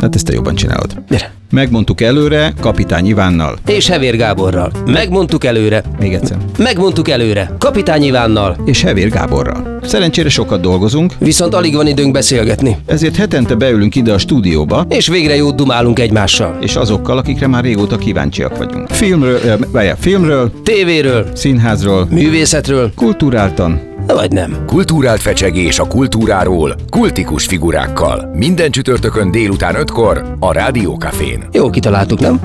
Hát ezt te jobban csinálod. Gyere. Megmondtuk előre Kapitány Ivánnal. És Hevér Gáborral. Megmondtuk előre. Még egyszer. Megmondtuk előre. Kapitány Ivánnal. És Hevér Gáborral. Szerencsére sokat dolgozunk, Viszont alig van időnk beszélgetni. ezért hetente beülünk ide a stúdióba, És végre jót dumálunk egymással. és azokkal, akikre már régóta kíváncsiak vagyunk. Filmről, eh, várjál, filmről, Tévéről, színházról, művészetről, kulturáltan, vagy nem. Kulturált fecsegés a kultúráról, kultikus figurákkal. Minden csütörtökön délután 5-kor a Rádiókafén. Jó kitaláltuk, nem?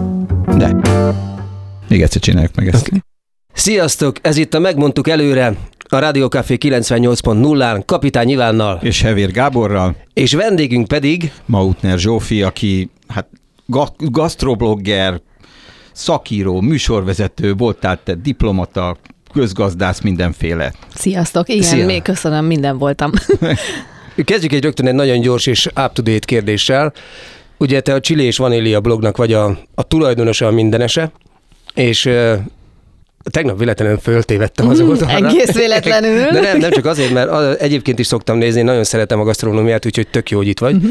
de. Még egyszer csináljuk meg ezt. Sziasztok, ez itt a Megmondtuk előre, a Rádió Café 98.0-án Kapitány Ivánnal, És Hevér Gáborral, és vendégünk pedig Mautner Zsófi, aki hát ga- gasztroblogger, szakíró, műsorvezető, volt tehát te diplomata, közgazdász, mindenféle. Sziasztok, igen, Szia. még köszönöm, minden voltam. Kezdjük egy rögtön egy nagyon gyors és up-to-date kérdéssel. Ugye te a Chili és Vanília blognak vagy a, a tulajdonosa, a mindenese, és tegnap véletlenül föltévettem az Mhm, oldalra. egész véletlenül. De nem, nem csak azért, mert egyébként is szoktam nézni, én nagyon szeretem a gasztronómiát, úgyhogy tök jó, hogy itt vagy. Mhm.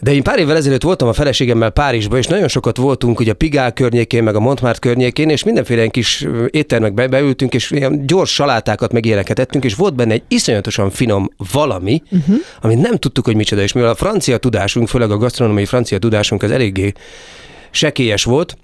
De én pár évvel ezelőtt voltam a feleségemmel Párizsba, és nagyon sokat voltunk ugye a Pigál környékén, meg a Montmartre környékén, és mindenféle ilyen kis éttermekbe beültünk, és ilyen gyors salátákat meg ilyeneket ettünk, és volt benne egy iszonyatosan finom valami, uh-huh. amit nem tudtuk, hogy micsoda, és mivel a francia tudásunk, főleg a gasztronómiai francia tudásunk az eléggé sekélyes volt,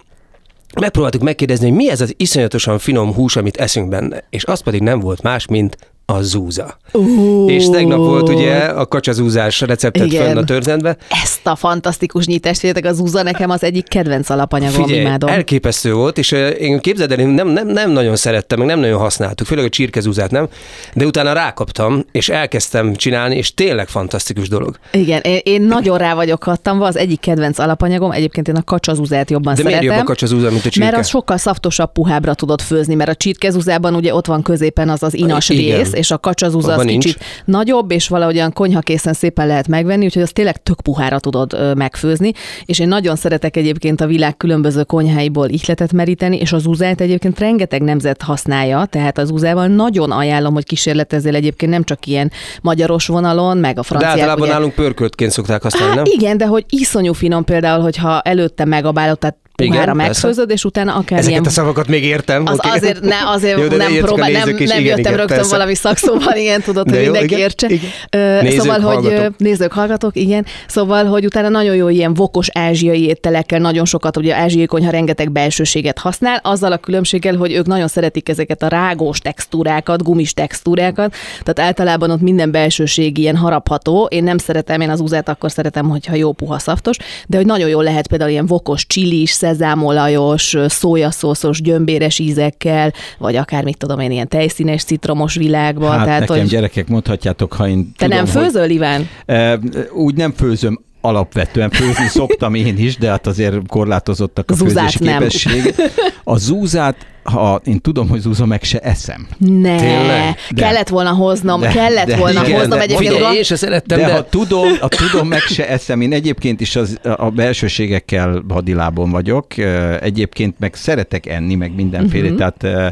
megpróbáltuk megkérdezni, hogy mi ez az iszonyatosan finom hús, amit eszünk benne, és az pedig nem volt más, mint a zúza. Uh, És tegnap volt ugye a kacsazúzás receptet Igen. fönn a törzendbe. Ezt a fantasztikus nyitást figyeljetek, az Zúza nekem az egyik kedvenc alapanyagom, Figyelj, imádom. elképesztő volt, és ö, én képzeld el, nem, nem, nem nagyon szerettem, meg nem nagyon használtuk, főleg a csirkezúzát nem, de utána rákaptam, és elkezdtem csinálni, és tényleg fantasztikus dolog. Igen, én, én nagyon rá vagyok hattamva, az egyik kedvenc alapanyagom, egyébként én a kacsazúzát jobban De miért szeretem. jobb a kacsazúza, mint a csirke? Mert az sokkal szaftosabb, puhábbra tudod főzni, mert a csirkezúzában ugye ott van középen az az inas Igen. rész, és a kacsazúza az Abban nincs. kicsit nagyobb, és valahogyan konyhakészen szépen lehet megvenni, úgyhogy az tényleg tök puhára tudod megfőzni, és én nagyon szeretek egyébként a világ különböző konyháiból ihletet meríteni, és az uzát egyébként rengeteg nemzet használja, tehát az uzával nagyon ajánlom, hogy kísérletezzél egyébként nem csak ilyen magyaros vonalon, meg a De franciák. általában ugye, nálunk pörköltként szokták használni, Hát nem? igen, de hogy iszonyú finom például, hogyha előtte megabálod, tehát Igen, persze. megfőzöd, és utána akár Ezeket ilyen a szavakat még értem. az oké. azért, ne, azért Jó, nem próbál, nem, nem igen, jöttem igen, rögtön persze. valami szakszóval, ilyen tudod, De hogy jó, mindenki igen, értse. igen. Nézők, szóval, hogy nézők, hallgatok, igen. Szóval, hogy utána nagyon jó ilyen vokos ázsiai ételekkel, nagyon sokat, ugye ázsiai konyha rengeteg belsőséget használ, azzal a különbséggel, hogy ők nagyon szeretik ezeket a rágós textúrákat, gumis textúrákat, tehát általában ott minden belsőség ilyen harapható. Én nem szeretem, én az uzát akkor szeretem, hogyha jó puha szaftos, de hogy nagyon jól lehet például ilyen vokos csilis, szezámolajos, szójaszószos, gyömbéres ízekkel, vagy akár mit tudom én, ilyen tejszínes, citromos világban. Hát tehát, nekem hogy gyerekek, mondhatjátok, ha én te tudom, nem hogy- főzöl, Iván? E, úgy nem főzöm alapvetően főzni szoktam én is, de hát azért korlátozottak a Zúzát főzési nem. képesség. A zúzát, ha én tudom, hogy zúza, meg se eszem. Ne, Tényleg? De. kellett volna hoznom, De. kellett De. volna Igen, hoznom de egyébként. figyelj, én se szerettem, De, de, ha tudom, ha tudom, meg se eszem. Én egyébként is az, a belsőségekkel hadilábon vagyok. Egyébként meg szeretek enni, meg mindenféle, uh-huh. tehát ö,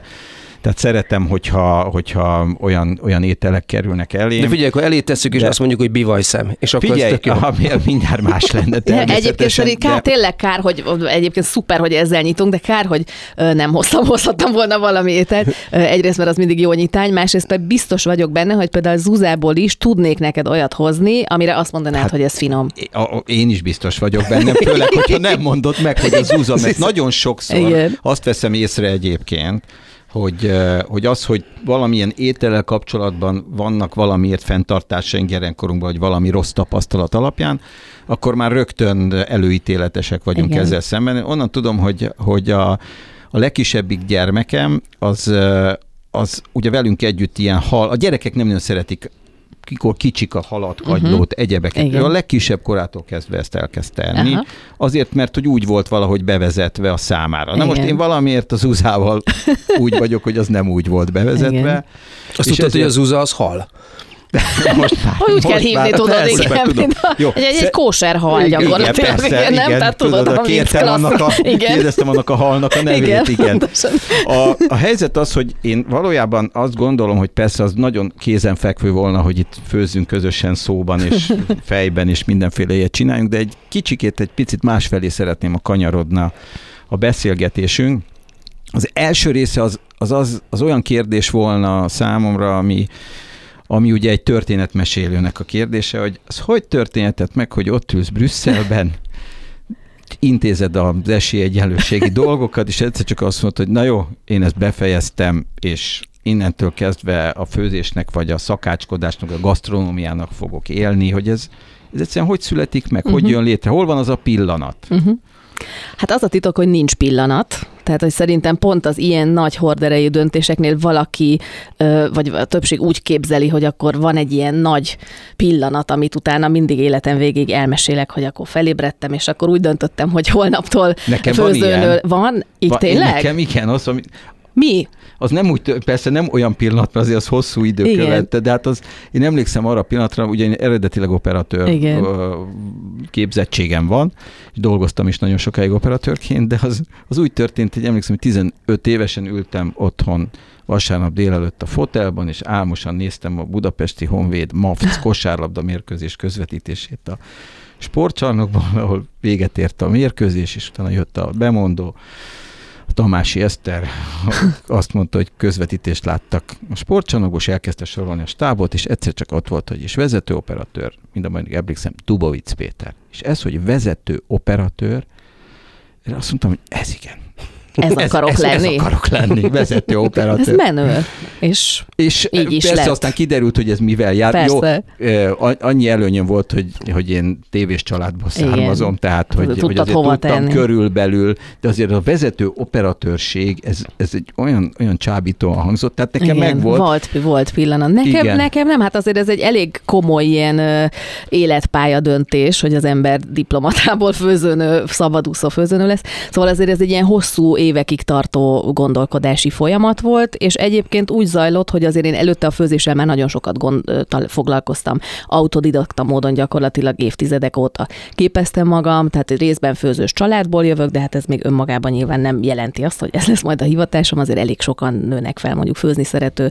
tehát szeretem, hogyha, hogyha olyan, olyan ételek kerülnek elém. de figyelj, akkor elé tesszük, és De- azt mondjuk, hogy bivajszem. És akkor Figyelj, ez tök jó. ami mindjárt más lenne egyébként szerint kár, de- tényleg kár, hogy egyébként szuper, hogy ezzel nyitunk, de kár, hogy nem hoztam, hozhattam volna valami ételt. Egyrészt, mert az mindig jó nyitány, másrészt pedig biztos vagyok benne, hogy például Zuzából is tudnék neked olyat hozni, amire azt mondanád, Hát- hogy ez finom. A- a- Én is biztos vagyok benne, főleg, hogyha nem mondod meg, hogy az zúza, mert nagyon sokszor Igen. azt veszem észre egyébként, hogy, hogy az, hogy valamilyen étellel kapcsolatban vannak valamiért fenntartásaink gyerekkorunkban, vagy valami rossz tapasztalat alapján, akkor már rögtön előítéletesek vagyunk Igen. ezzel szemben. Onnan tudom, hogy, hogy a, a legkisebbik gyermekem, az, az ugye velünk együtt ilyen hal, a gyerekek nem nagyon szeretik mikor kicsik a halat, kagylót, uh-huh. egyebeket. Igen. Ő a legkisebb korától kezdve ezt elkezdte enni, Aha. azért, mert hogy úgy volt valahogy bevezetve a számára. Na most én valamiért az uzával úgy vagyok, hogy az nem úgy volt bevezetve. Igen. Azt tudtad, hogy ezért- az uza az hal. Most már, Úgy most kell hívni, már, tudod, persze, igen, tudom. Jó, egy, egy, egy kóser hal Igen, gyakorlatilag, persze, igen, nem? igen, Tehát tudod, vicc kértem annak a, igen. kérdeztem annak a halnak a nevét, Igen, igen. A, a helyzet az, hogy én valójában azt gondolom, hogy persze az nagyon kézenfekvő volna, hogy itt főzzünk közösen szóban és fejben és mindenféle ilyet csináljunk, de egy kicsikét, egy picit másfelé szeretném a kanyarodna a beszélgetésünk. Az első része az, az, az, az olyan kérdés volna számomra, ami, ami ugye egy történetmesélőnek a kérdése, hogy az hogy történhetett meg, hogy ott ülsz Brüsszelben, intézed az esélyegyenlőségi dolgokat, és egyszer csak azt mondod, hogy na jó, én ezt befejeztem, és innentől kezdve a főzésnek, vagy a szakácskodásnak, a gasztronómiának fogok élni, hogy ez, ez egyszerűen hogy születik meg, uh-huh. hogy jön létre, hol van az a pillanat? Uh-huh. Hát az a titok, hogy nincs pillanat, tehát hogy szerintem pont az ilyen nagy horderejű döntéseknél valaki, vagy a többség úgy képzeli, hogy akkor van egy ilyen nagy pillanat, amit utána mindig életem végig elmesélek, hogy akkor felébredtem, és akkor úgy döntöttem, hogy holnaptól Nekem van főzőnől ilyen. van. Így Va- tényleg? Nekem igen, az, ami, Mi? az nem úgy, persze nem olyan pillanat, mert azért az hosszú idő Igen. követte, de hát az, én emlékszem arra a pillanatra, ugye én eredetileg operatőr Igen. képzettségem van, és dolgoztam is nagyon sokáig operatőrként, de az, az úgy történt, hogy emlékszem, hogy 15 évesen ültem otthon vasárnap délelőtt a fotelban, és álmosan néztem a budapesti Honvéd MAFC kosárlabda mérkőzés közvetítését a sportcsarnokban, ahol véget ért a mérkőzés, és utána jött a bemondó, Tamási Eszter azt mondta, hogy közvetítést láttak a sportcsarnokból, és elkezdte sorolni a stábot, és egyszer csak ott volt, hogy és vezető operatőr, mind a mai emlékszem, Tubovic Péter. És ez, hogy vezető operatőr, én azt mondtam, hogy ez igen. Ez akarok ez, lenni. Ez akarok lenni, vezető Ez operatőr. menő. És És Így is persze lett. aztán kiderült, hogy ez mivel jár. Persze. Jó, annyi előnyöm volt, hogy, hogy én tévés családból Igen. származom, tehát hogy, Tudtad hogy azért hova tudtam tenni. körülbelül, de azért a vezető operatőrség, ez, ez egy olyan, olyan csábítóan hangzott, tehát nekem igen, meg volt. volt. Volt pillanat. Nekem, Igen. nekem nem, hát azért ez egy elég komoly ilyen ö, életpálya döntés, hogy az ember diplomatából főzőnő, szabadúszó főzőnő lesz. Szóval azért ez egy ilyen hosszú évekig tartó gondolkodási folyamat volt, és egyébként úgy zajlott, hogy azért én előtte a főzéssel már nagyon sokat gond, foglalkoztam. Autodidakta módon gyakorlatilag évtizedek óta képeztem magam, tehát részben főzős családból jövök, de hát ez még önmagában nyilván nem jelenti azt, hogy ez lesz majd a hivatásom, azért elég sokan nőnek fel mondjuk főzni szerető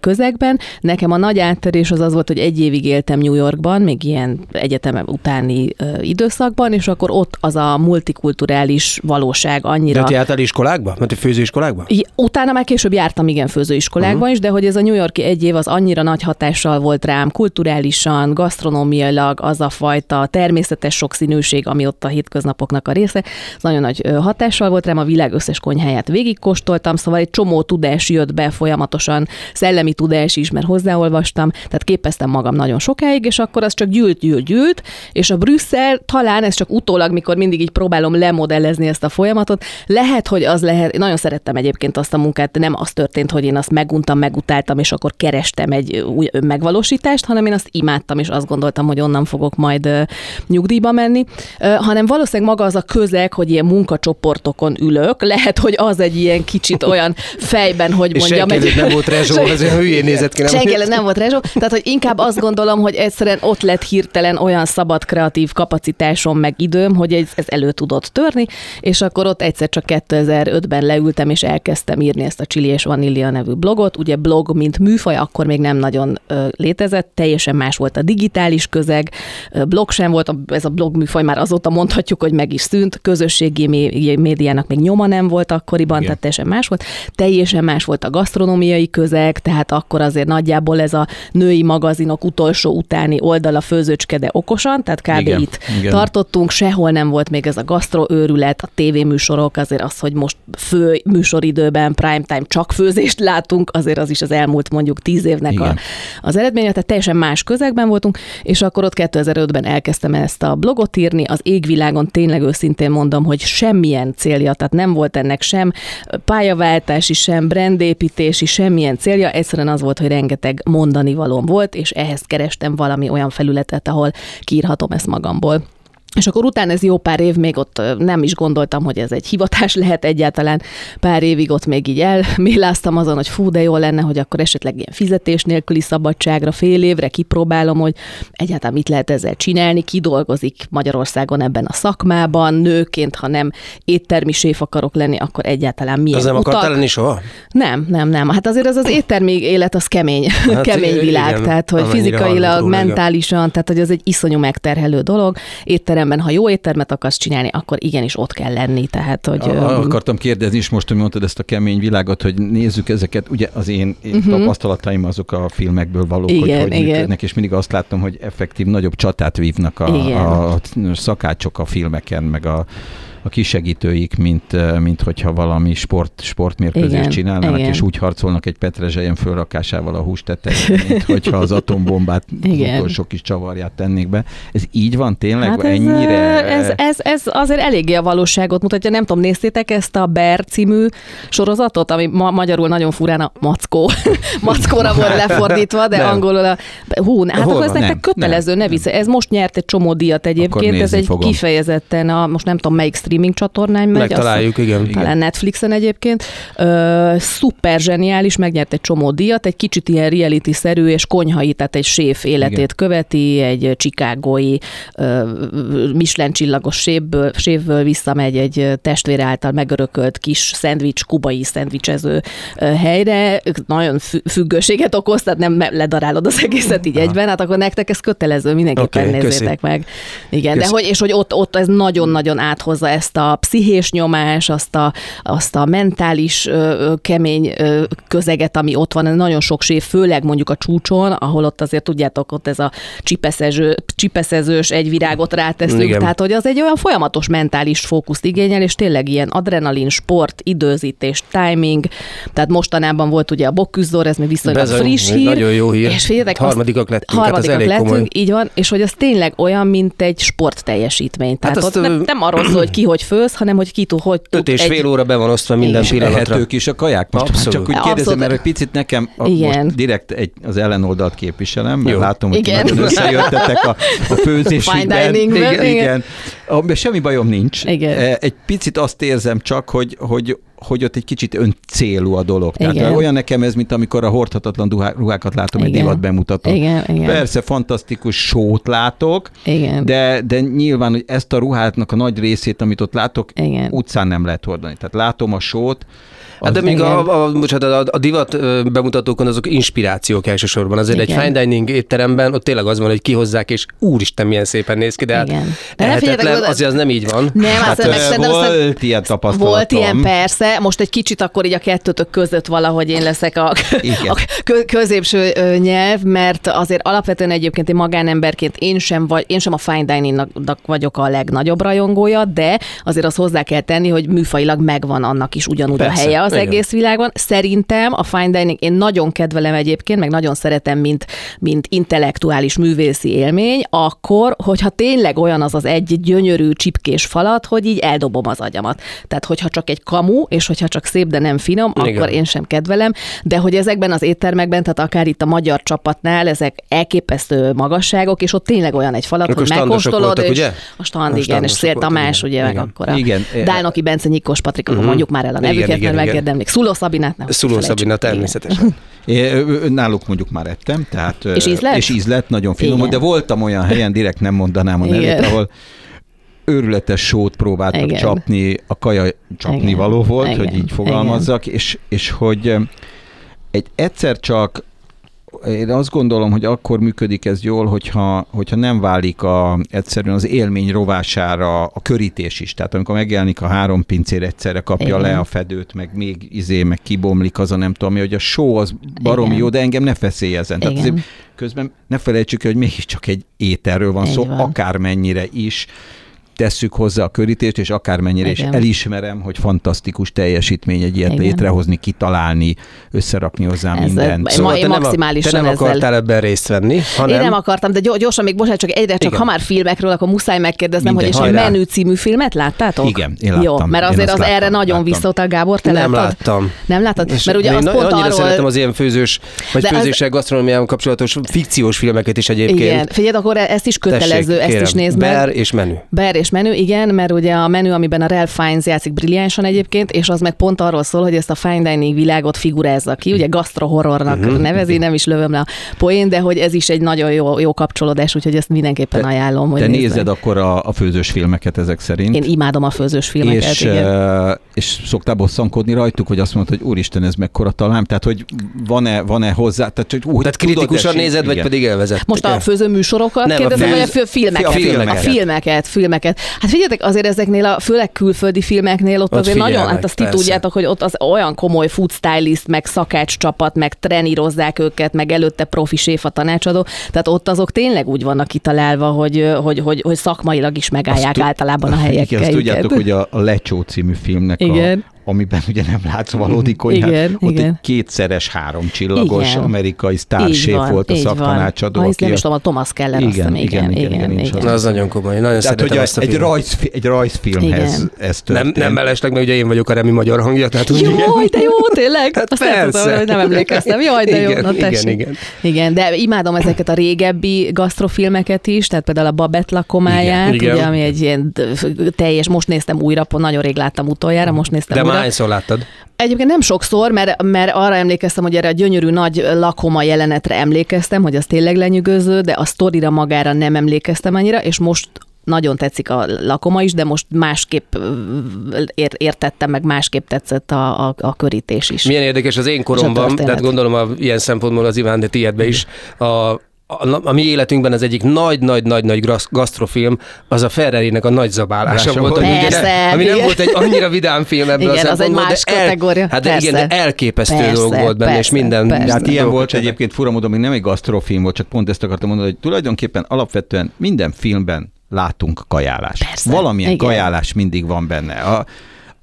közegben. Nekem a nagy áttörés az az volt, hogy egy évig éltem New Yorkban, még ilyen egyetem utáni időszakban, és akkor ott az a multikulturális valóság De annyira... jártál iskolákba? Mert főzőiskolákba? I- Utána már később jártam igen főzőiskolákban uh-huh. is, de hogy ez a New Yorki egy év az annyira nagy hatással volt rám, kulturálisan, gasztronómiailag, az a fajta természetes sokszínűség, ami ott a hétköznapoknak a része, az nagyon nagy hatással volt rám, a világ összes konyháját végigkóstoltam, szóval egy csomó tudás jött be folyamatosan, szellemi tudás is, mert hozzáolvastam, tehát képeztem magam nagyon sokáig, és akkor az csak gyűlt, gyűlt, gyűlt, és a Brüsszel talán ez csak utólag, mikor mindig így próbálom lemodellezni ezt a folyamatot, lehet, hogy az lehet, én nagyon szerettem egyébként azt a munkát, de nem az történt, hogy én azt meguntam, megutáltam, és akkor kerestem egy új megvalósítást, hanem én azt imádtam, és azt gondoltam, hogy onnan fogok majd nyugdíjba menni, hanem valószínűleg maga az a közeg, hogy ilyen munkacsoportokon ülök, lehet, hogy az egy ilyen kicsit olyan fejben, hogy És mondjam, senki előtt nem volt rezsó, az olyan hülyén nézett ki. Nem Senki nem volt rezsó, tehát hogy inkább azt gondolom, hogy egyszerűen ott lett hirtelen olyan szabad kreatív kapacitásom meg időm, hogy ez, ez elő tudott törni, és akkor ott egyszer csak 2005-ben leültem, és elkezdtem írni ezt a Chili és Vanília nevű blogot. Ugye blog, mint műfaj, akkor még nem nagyon létezett, teljesen más volt a digitális közeg, blog sem volt, ez a blog műfaj már azóta mondhatjuk, hogy meg is szűnt, közösségi mé- médiának még nyoma nem volt akkoriban, Igen. tehát teljesen más volt. Teljesen más volt a gasztronómiai közeg, tehát akkor azért nagyjából ez a női magazinok utolsó utáni oldala főzőcske, de okosan, tehát kb. Igen, itt igen. tartottunk, sehol nem volt még ez a gasztroőrület, a tévéműsorok, azért az, hogy most fő műsoridőben, primetime csak főzést látunk, azért az is az elmúlt mondjuk tíz évnek a, az eredménye, tehát teljesen más közegben voltunk, és akkor ott 2005-ben elkezdtem ezt a blogot írni, az égvilágon tényleg őszintén mondom, hogy semmilyen célja, tehát nem volt ennek sem pályaváltási, sem brandépítési, semmilyen célja, egyszerűen az volt, hogy rengeteg mondani valóm volt, és ehhez kerestem valami olyan felületet, ahol kiírhatom ezt magamból. És akkor utána ez jó pár év még ott nem is gondoltam, hogy ez egy hivatás lehet egyáltalán. Pár évig ott még így elméláztam azon, hogy fú, de jó lenne, hogy akkor esetleg ilyen fizetés nélküli szabadságra fél évre kipróbálom, hogy egyáltalán mit lehet ezzel csinálni, ki dolgozik Magyarországon ebben a szakmában, nőként, ha nem éttermi séf akarok lenni, akkor egyáltalán milyen Az nem utak. akartál lenni soha? Nem, nem, nem. Hát azért az az éttermi élet az kemény, hát kemény világ, igen, tehát hogy fizikailag, igen. mentálisan, tehát hogy az egy iszonyú megterhelő dolog. Étteremben, ha jó éttermet akarsz csinálni, akkor igenis ott kell lenni, tehát hogy... A, akartam kérdezni is most, hogy mondtad ezt a kemény világot, hogy nézzük ezeket, ugye az én, én uh-huh. tapasztalataim azok a filmekből valók. Igen, hogy hogy igen. működnek, és mindig azt láttam, hogy effektív nagyobb csatát vívnak a, Igen. a szakácsok a filmeken, meg a, a kisegítőik, mint, mint hogyha valami sport, sportmérkőzést Igen, csinálnának, igen. és úgy harcolnak egy petrezselyen fölrakásával a hús tetején, mint hogyha az atombombát Igen. utolsó kis csavarját tennék be. Ez így van tényleg? Hát ez, Ennyire? ez, ez, ez azért eléggé a valóságot mutatja. Nem tudom, néztétek ezt a Bear című sorozatot, ami ma- magyarul nagyon furán a Mackó. Mackóra volt lefordítva, de Nem. angolul a... Hú, hát Hol akkor ez nektek Nem, kötelező, nem, ne vissza. Ez most nyert egy csomó díjat egyébként, ez egy fogom. kifejezetten a, most nem tudom melyik streaming csatornán megy. azt Megtaláljuk, igen. talán Netflixen egyébként. Ö, szuper zseniális, megnyert egy csomó díjat, egy kicsit ilyen reality-szerű és konyhai, tehát egy séf életét Igen. követi, egy csikágói Michelin csillagos séfből, séfből visszamegy egy testvér által megörökölt kis szendvics, kubai szendvicsező helyre, nagyon fü- függőséget okoz, tehát nem ledarálod az egészet így egyben, hát akkor nektek ez kötelező, mindenképpen okay, köszi. nézzétek meg. Igen, de Köszi. hogy, és hogy ott, ott ez nagyon-nagyon áthozza ezt a pszichés nyomás, azt a, azt a mentális ö, kemény ö, közeget, ami ott van, nagyon sok séf, főleg mondjuk a csúcson, ahol ott azért tudjátok, ott ez a csipeszező, csipeszezős egy virágot ráteszünk, Igen. tehát hogy az egy olyan folyamatos mentális fókuszt igényel, és tényleg ilyen adrenalin, sport, időzítés, timing, tehát mostanában volt ugye a bokküzdor, ez még viszonylag Bezony, friss hír. nagyon jó hír. És figyeljetek, Harmadikak lettünk, hát harmadikak elég lettünk, komoly. így van, és hogy az tényleg olyan, mint egy sportteljesítmény. Tehát Hát hát azt, ott nem, nem arról szól, hogy ki hogy főz, hanem hogy ki tud, hogy tud Öt és egy... fél óra be van osztva minden pillanatra. Ehetők is a kaják? Most Abszolút. csak úgy kérdezem, Abszolút. mert egy picit nekem a, Igen. most direkt egy, az ellenoldalt képviselem, mert Jó. látom, hogy Igen. nagyon összejöttetek a, a főzésükben. Igen. igen. igen. Abban semmi bajom nincs. Igen. Eh, Egy picit azt érzem csak, hogy, hogy hogy ott egy kicsit öncélú a dolog. Tehát Igen. olyan nekem ez, mint amikor a hordhatatlan duhá- ruhákat látom egy Igen. divat bemutatón. Igen, igen. Persze fantasztikus sót látok, Igen. de, de nyilván, hogy ezt a ruhátnak a nagy részét, amit ott látok, Igen. utcán nem lehet hordani. Tehát látom a sót, Hát de még a, a, bocsánat, a, a divat bemutatókon azok inspirációk elsősorban. Azért Igen. egy fine dining étteremben ott tényleg az van, hogy kihozzák, és úristen, milyen szépen néz ki, de hát Igen. De ne ehetetlen, figyeljetek, oda- azért az nem így van. Nem, Hát hát meg szerintem aztán- volt ilyen tapasztalatom. Volt ilyen, persze. Most egy kicsit akkor így a kettőtök között valahogy én leszek a, Igen. a kö- középső nyelv, mert azért alapvetően egyébként én magánemberként én sem, vagy, én sem a fine diningnak vagyok a legnagyobb rajongója, de azért azt hozzá kell tenni, hogy műfajilag megvan annak is ugyanúgy Persze, a helye az igen. egész világon. Szerintem a fine dining, én nagyon kedvelem egyébként, meg nagyon szeretem, mint, mint intellektuális művészi élmény, akkor, hogyha tényleg olyan az az egy gyönyörű csipkés falat, hogy így eldobom az agyamat. Tehát, hogyha csak egy kamu, és hogyha csak szép, de nem finom, Igen. akkor én sem kedvelem, de hogy ezekben az éttermekben, tehát akár itt a magyar csapatnál, ezek elképesztő magasságok, és ott tényleg olyan egy falat, Ők hogy megkóstolod, voltak, és ugye? a stand, A igen, és Szél Tamás, igen. ugye, meg akkor a Igen. Dálnoki Bence, Nyikos Patrik, akkor mondjuk már el a nevüket, igen, mert igen. Megérdemlik. Szuló Szabinát nem Szuló. Szabina Igen. természetesen. É, Náluk mondjuk már ettem, tehát... És íz lett? És íz lett, nagyon finom, volt, de Igen. voltam olyan helyen, direkt nem mondanám a nevét, Igen. ahol őrületes sót próbáltak Igen. csapni, a kaja csapni Igen. való volt, Igen. hogy így fogalmazzak, és, és hogy egy egyszer csak én azt gondolom, hogy akkor működik ez jól, hogyha, hogyha nem válik a, egyszerűen az élmény rovására a körítés is. Tehát amikor megjelenik a három pincér egyszerre kapja Igen. le a fedőt, meg még izé, meg kibomlik az a nem tudom hogy a só az baromi Igen. jó, de engem ne feszélyezen. Tehát azért közben ne felejtsük el, hogy mégiscsak egy ételről van Így szó, van. akármennyire is tesszük hozzá a körítést, és akármennyire is Igen. elismerem, hogy fantasztikus teljesítmény egy ilyet Igen. létrehozni, kitalálni, összerakni hozzá Ez- mindent. Ma- én te nem, a- maximálisan te nem ezzel- akartál ebben részt venni, hanem... Én nem akartam, de gyor- gyorsan még bocsánat, csak egyre csak Igen. ha már filmekről, akkor muszáj megkérdeznem, Minden, hogy és a hajrá. Menü című filmet láttátok? Igen, én Jó, láttam. mert Én azért az erre láttam, nagyon láttam. Gábor, te nem láttad? láttam. Nem láttad? És Mert ugye én az pont annyira arról... szeretem az ilyen főzős, vagy főzéssel, gasztronómiával kapcsolatos fikciós filmeket is egyébként. Igen, figyelj, akkor ezt is kötelező, ezt is nézd meg. Ber és menü. Ber és menü, igen, mert ugye a menü, amiben a Ralph Fiennes játszik brilliánsan egyébként, és az meg pont arról szól, hogy ezt a fine dining világot figurázza ki, ugye gastrohorrornak Mhm. uh-huh. nevezi, nem is lövöm le a poén, de hogy ez is egy nagyon jó, jó kapcsolódás, úgyhogy ezt mindenképpen Te- ajánlom, hogy Te nézd nézed meg. akkor a, a főzős filmeket ezek szerint. Én imádom a főzős filmeket, és, igen. uh, és szoktál bosszankodni rajtuk, hogy azt mondod, hogy úristen, ez mekkora talán? Tehát, hogy van-e, van-e hozzá? Tehát, hogy, úgy, Tehát kritikusan nézed, vagy igen. pedig élvezett? Most a főző műsorokat Nem, a kérdezem, vagy a főz- fő filmeket? a filmeket. A filmeket, filmeket. Hát figyeljetek, azért ezeknél a főleg külföldi filmeknél ott, Ott azért nagyon, hát azt ti persze. tudjátok, hogy ott az olyan komoly food stylist, meg szakács csapat, meg trenírozzák őket, meg előtte profi séf a tanácsadó. Tehát ott azok tényleg úgy vannak kitalálva, hogy, hogy, hogy, hogy szakmailag is megállják Azt általában a Igen, helyeket. azt tudjátok, hogy a, a Lecsó című filmnek, Igen. Amiben ugye nem látsz valódi konyhát, Igen, ott igen. egy kétszeres három csillagos Igen. amerikai sztárséf van, volt a van. szaktanácsadó. Ezt aki nem is tudom, a Thomas Keller, azt Igen, hiszem, igen, igen, igen, igen, igen. Na, az nagyon komoly, nagyon Tehát, szeretem hogy azt a egy, rajz, egy rajzfilmhez Igen. ez Nem, történt. nem mellesleg, mert ugye én vagyok a Remi magyar hangja, tehát úgy Jaj, de jó, tényleg? Hát Azt nem persze. tudom, hogy nem emlékeztem. Jaj, de jó, Igen, na igen, tessék. igen. Igen, de imádom ezeket a régebbi gasztrofilmeket is, tehát például a Babett lakomáját, Igen. ugye, ami egy ilyen teljes, most néztem újra, pont nagyon rég láttam utoljára, most néztem De újra. hányszor láttad? Egyébként nem sokszor, mert, mert arra emlékeztem, hogy erre a gyönyörű nagy lakoma jelenetre emlékeztem, hogy az tényleg lenyűgöző, de a sztorira magára nem emlékeztem annyira, és most nagyon tetszik a lakoma is, de most másképp értettem, meg másképp tetszett a, a, a körítés is. Milyen érdekes az én koromban, tehát gondolom a, ilyen szempontból az Iván, de tiédbe is, a, a, a mi életünkben az egyik nagy-nagy-nagy-nagy gasztrofilm, az a Ferrari-nek a nagy zabálása Lása volt, ami, ugye Persze, ami nem igen. volt egy annyira vidám film ebből Igen, a az egy más de el, kategória. Hát de igen, Persze. de elképesztő Persze, dolog volt benne, és persze, minden. persze. Hát ilyen volt csinál. egyébként fura módon, még nem egy gasztrofilm volt, csak pont ezt akartam mondani, hogy tulajdonképpen alapvetően minden filmben látunk kajálást. Persze, Valamilyen igen. kajálás mindig van benne. A,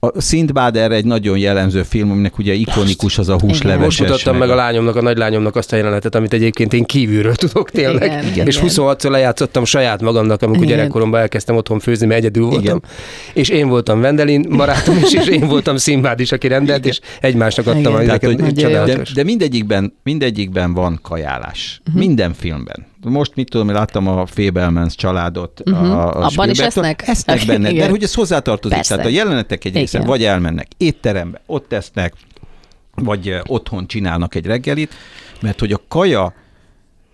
a Szintbád erre egy nagyon jellemző film, aminek ugye ikonikus az a húsleveses. Most mutattam meg a lányomnak, a nagylányomnak azt a jelenetet, amit egyébként én kívülről tudok tényleg. Igen, Igen, és igen. 26-szor lejátszottam saját magamnak, amikor Igen. gyerekkoromban elkezdtem otthon főzni, mert egyedül voltam. Igen. És én voltam Vendelin barátom is, és én voltam Szimbád is, aki rendelt, és egymásnak adtam Igen. a Tehát, hogy, de, de mindegyikben, mindegyikben van kajálás. Uh-huh. Minden filmben. Most mit tudom, láttam a Fablemans családot. Uh-huh. A, a Mhm. Abban is esznek? Esznek benne, Igen. de hogy ez hozzátartozik. Persze. Tehát a jelenetek egy része vagy elmennek étterembe, ott tesznek, vagy otthon csinálnak egy reggelit, mert hogy a kaja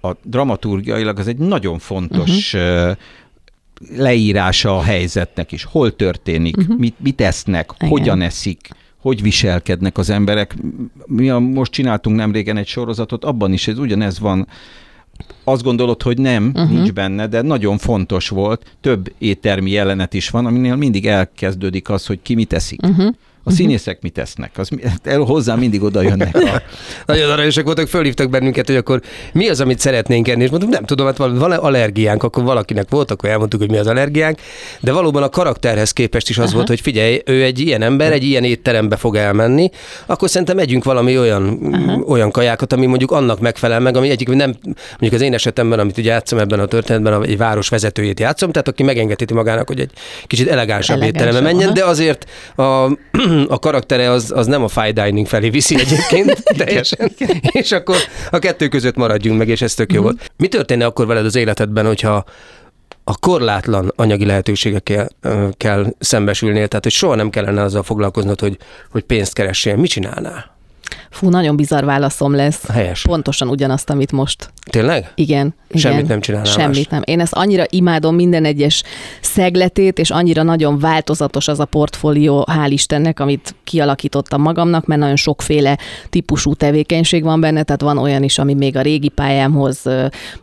a dramaturgiailag az egy nagyon fontos uh-huh. leírása a helyzetnek is. Hol történik, uh-huh. mit, mit esznek, Igen. hogyan eszik, hogy viselkednek az emberek. Mi a, most csináltunk nem régen egy sorozatot, abban is ez ugyanez van. Azt gondolod, hogy nem, uh-huh. nincs benne, de nagyon fontos volt. Több éttermi jelenet is van, aminél mindig elkezdődik az, hogy ki mit eszik. Uh-huh. A színészek mit esznek? Az, mi- el, hozzá mindig oda jönnek. A, Nagyon aranyosak voltak, fölhívtak bennünket, hogy akkor mi az, amit szeretnénk enni, és mondtuk, nem tudom, hát van allergiánk, akkor valakinek volt, akkor elmondtuk, hogy mi az allergiánk, de valóban a karakterhez képest is az Aha. volt, hogy figyelj, ő egy ilyen ember, egy ilyen étterembe fog elmenni, akkor szerintem együnk valami olyan, olyan kajákat, ami mondjuk annak megfelel meg, ami egyik nem, mondjuk az én esetemben, amit ugye játszom ebben a történetben, egy város vezetőjét játszom, tehát aki megengedheti magának, hogy egy kicsit elegánsabb Elegánsabb, étterembe menjen, aha. de azért a, a karaktere az, az nem a fine dining felé viszi egyébként teljesen, és akkor a kettő között maradjunk meg, és ez tök jó volt. Mi történne akkor veled az életedben, hogyha a korlátlan anyagi lehetőségekkel kell szembesülnél, tehát hogy soha nem kellene azzal foglalkoznod, hogy, hogy pénzt keressél. Mit csinálnál? Fú, nagyon bizarr válaszom lesz. Helyes. Pontosan ugyanazt, amit most. Tényleg? Igen. igen. Semmit nem csinálnál Semmit más. nem. Én ezt annyira imádom minden egyes szegletét, és annyira nagyon változatos az a portfólió, hál' Istennek, amit kialakítottam magamnak, mert nagyon sokféle típusú tevékenység van benne, tehát van olyan is, ami még a régi pályámhoz,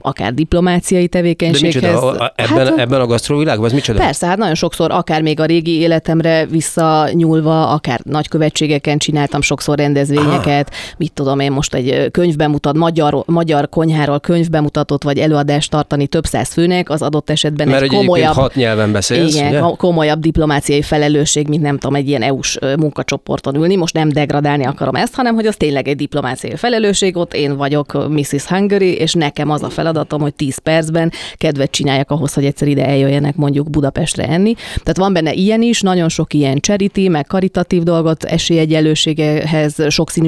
akár diplomáciai De tevékenységhez. micsoda, a- ebben, hát, ebben a gasztrovilágban, az micsoda? Persze, hát nagyon sokszor, akár még a régi életemre visszanyúlva, akár nagykövetségeken csináltam sokszor rendezvényeket, ételeket, mit tudom én most egy könyvbemutat, magyar, magyar konyháról könyvbemutatót vagy előadást tartani több száz főnek, az adott esetben Mert egy komolyabb, hat nyelven beszélsz, igen, ugye? ko- komolyabb diplomáciai felelősség, mint nem tudom, egy ilyen EU-s munkacsoporton ülni. Most nem degradálni akarom ezt, hanem hogy az tényleg egy diplomáciai felelősség, ott én vagyok Mrs. Hungary, és nekem az a feladatom, hogy 10 percben kedvet csináljak ahhoz, hogy egyszer ide eljöjjenek mondjuk Budapestre enni. Tehát van benne ilyen is, nagyon sok ilyen charity, meg karitatív dolgot, esélyegyenlőségehez,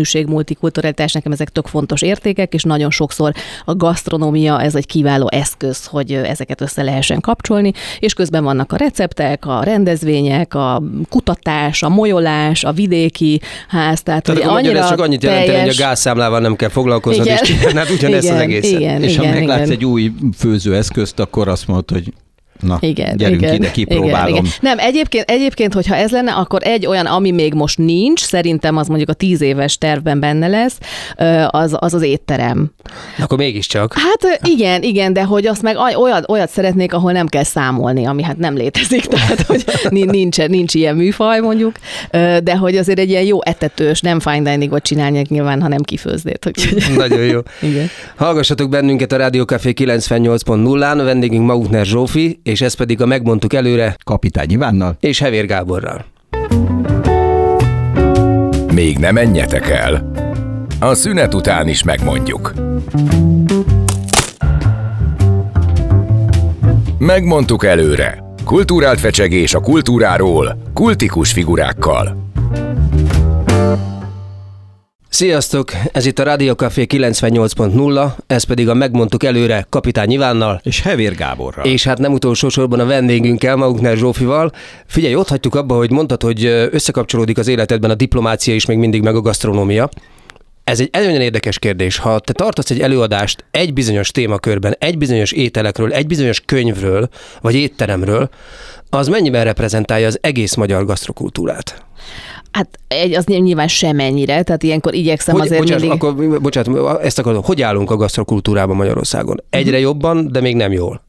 sokszínűség, multikulturalitás, nekem ezek tök fontos értékek, és nagyon sokszor a gasztronómia ez egy kiváló eszköz, hogy ezeket össze lehessen kapcsolni, és közben vannak a receptek, a rendezvények, a kutatás, a molyolás, a vidéki ház, tehát, Tehát hogy annyira ez csak annyit jelenteni, hogy a teljes- gázszámlával nem kell foglalkoznod, Igen. és csinálnád ugyanezt az egészet. Igen, És ha igen, meglátsz igen. egy új főzőeszközt, akkor azt mondod, hogy na, Igen, gyerünk igen, ide, kipróbálom. Igen, igen. Nem, egyébként, egyébként, hogyha ez lenne, akkor egy olyan, ami még most nincs, szerintem az mondjuk a tíz éves tervben benne lesz, az az, az étterem. Akkor mégiscsak. Hát igen, igen, de hogy azt meg oly- olyat, olyat szeretnék, ahol nem kell számolni, ami hát nem létezik, tehát hogy ni- nincs, nincs ilyen műfaj mondjuk, de hogy azért egy ilyen jó etetős, nem fine diningot csinálni nyilván, hanem kifőzdét. Úgyhogy, Nagyon jó. igen. Hallgassatok bennünket a Rádió Café 98.0-án, a vendégünk Mautner Zsófi, és ez pedig a Megmondtuk előre, Kapitány Ivánnal. és Hevér Gáborral. Még ne menjetek el. A szünet után is megmondjuk. Megmondtuk előre. Kulturált fecsegés a kultúráról, kultikus figurákkal. Sziasztok! Ez itt a Rádió Café 98.0, ez pedig a Megmondtuk előre Kapitány Ivánnal, És Hevér Gáborral. és hát nem utolsó sorban a vendégünkkel, Magukner Zsófival. Figyelj, ott hagytuk abba, hogy mondtad, hogy összekapcsolódik az életedben a diplomácia is, még mindig meg a gasztronómia. Ez egy nagyon érdekes kérdés. Ha te tartasz egy előadást egy bizonyos témakörben, egy bizonyos ételekről, egy bizonyos könyvről, vagy étteremről, az mennyiben reprezentálja az egész magyar gasztrokultúrát? Hát egy, az nyilván semennyire, tehát ilyenkor igyekszem Hogy, azért bocsáss, mindig... akkor, bocsánat, ezt akarom. Hogy állunk a gasztrokultúrában Magyarországon? Egyre jobban, de még nem jól.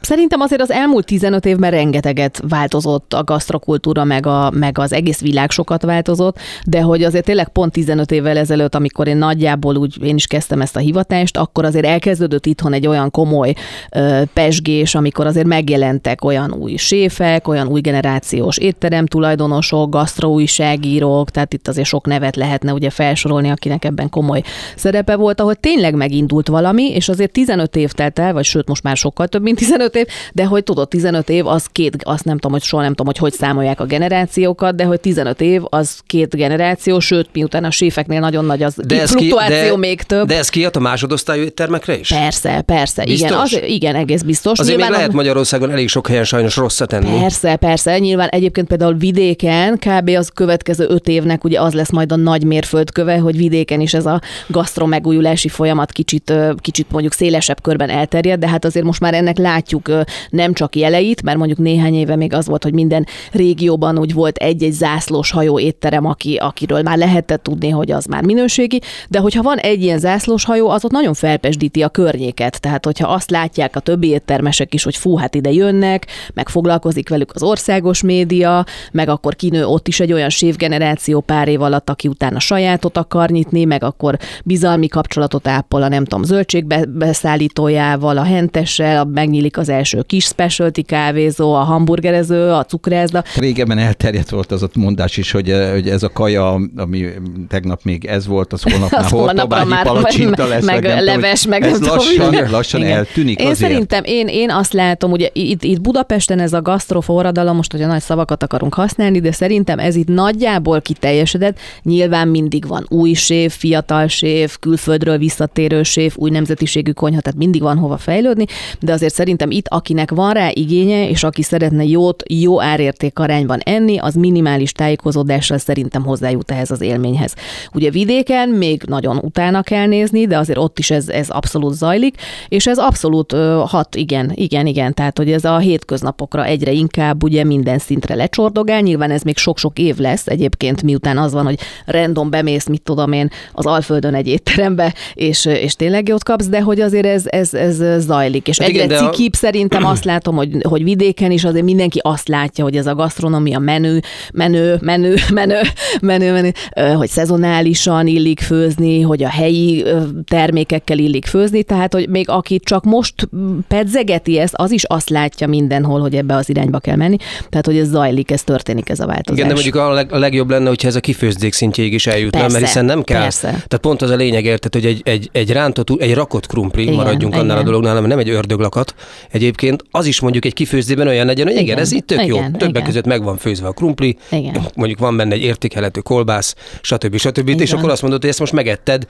Szerintem azért az elmúlt 15 évben rengeteget változott a gasztrokultúra, meg, a, meg az egész világ sokat változott, de hogy azért tényleg pont 15 évvel ezelőtt, amikor én nagyjából úgy én is kezdtem ezt a hivatást, akkor azért elkezdődött itthon egy olyan komoly ö, pesgés, amikor azért megjelentek olyan új séfek, olyan új generációs étterem tulajdonosok, gasztroújságírók, tehát itt azért sok nevet lehetne ugye felsorolni, akinek ebben komoly szerepe volt, ahol tényleg megindult valami, és azért 15 év telt el, vagy sőt most már sokkal több, mint 15 év, de hogy tudod, 15 év az két, azt nem tudom, hogy soha nem tudom, hogy hogy számolják a generációkat, de hogy 15 év az két generáció, sőt, miután a séfeknél nagyon nagy az De ez, ki, fluktuáció de, még több. de ez kijött a másodosztályú éttermekre is? Persze, persze, igen, Biztos? az, igen, egész biztos. Azért még Nyilván a- lehet Magyarországon elég sok helyen sajnos rosszat tenni. Persze, persze. Nyilván egyébként például vidéken kb. az következő öt évnek ugye az lesz majd a nagy mérföldköve, hogy vidéken is ez a gasztro megújulási folyamat kicsit, kicsit mondjuk szélesebb körben elterjed, de hát azért most már ennek látjuk nem csak jeleit, mert mondjuk néhány éve még az volt, hogy minden régióban úgy volt egy-egy zászlós hajó étterem, aki, akiről már lehetett tudni, hogy az már minőségi, de hogyha van egy ilyen zászlós hajó, az ott nagyon felpesdíti a környéket. Tehát, hogyha azt látják a többi éttermesek is, hogy fú, hát ide jönnek, meg foglalkozik velük az országos média, meg akkor kinő ott is egy olyan sévgeneráció pár év alatt, aki utána sajátot akar nyitni, meg akkor bizalmi kapcsolatot ápol a nem tudom, zöldségbeszállítójával, a hentessel, a, megnyílik az első kis specialty kávézó, a hamburgerező, a cukrászda. Régebben elterjedt volt az a mondás is, hogy, eh, hogy ez a kaja, ami tegnap még ez volt, az holnap Az holnapra már palacsinta lesz, meg tudom, leves, meg ez nem tudom, lassan, mi. lassan Igen. eltűnik Én azért. szerintem, én, én azt látom, ugye itt, itt Budapesten ez a gasztroforradalom, most, hogy a nagy szavakat akarunk használni, de szerintem ez itt nagyjából kiteljesedett. Nyilván mindig van új séf, fiatal séf, külföldről visszatérő séf, új nemzetiségű konyha, tehát mindig van hova fejlődni, de azért szerintem itt, akinek van rá igénye, és aki szeretne jót, jó árérték arányban enni, az minimális tájékozódással szerintem hozzájut ehhez az élményhez. Ugye vidéken még nagyon utána kell nézni, de azért ott is ez, ez abszolút zajlik, és ez abszolút ö, hat, igen, igen, igen, tehát hogy ez a hétköznapokra egyre inkább ugye minden szintre lecsordogál, nyilván ez még sok-sok év lesz egyébként, miután az van, hogy random bemész, mit tudom én, az Alföldön egy étterembe, és, és tényleg jót kapsz, de hogy azért ez, ez, ez zajlik, és Hát egyre igen, de cikibb szerintem azt látom, hogy, hogy vidéken is azért mindenki azt látja, hogy ez a gasztronómia menő, menő, menő, menő, menő, menő, hogy szezonálisan illik főzni, hogy a helyi termékekkel illik főzni, tehát hogy még aki csak most pedzegeti ezt, az is azt látja mindenhol, hogy ebbe az irányba kell menni. Tehát, hogy ez zajlik, ez történik, ez a változás. Igen, de mondjuk a, leg, a legjobb lenne, hogyha ez a kifőzdék szintjéig is eljutna, persze, mert hiszen nem kell. Persze. Tehát pont az a lényeg, érted, hogy egy, egy, egy rántott, egy rakott krumpli, igen, maradjunk igen. annál a dolognál, hanem nem egy ördöglakat. Egyébként az is mondjuk egy kifőzdében olyan legyen, hogy igen, igen ez itt tök igen, jó. Többek igen. között meg van főzve a krumpli, igen. mondjuk van benne egy értékelhető kolbász, stb. stb. stb. És akkor azt mondod, hogy ezt most megetted,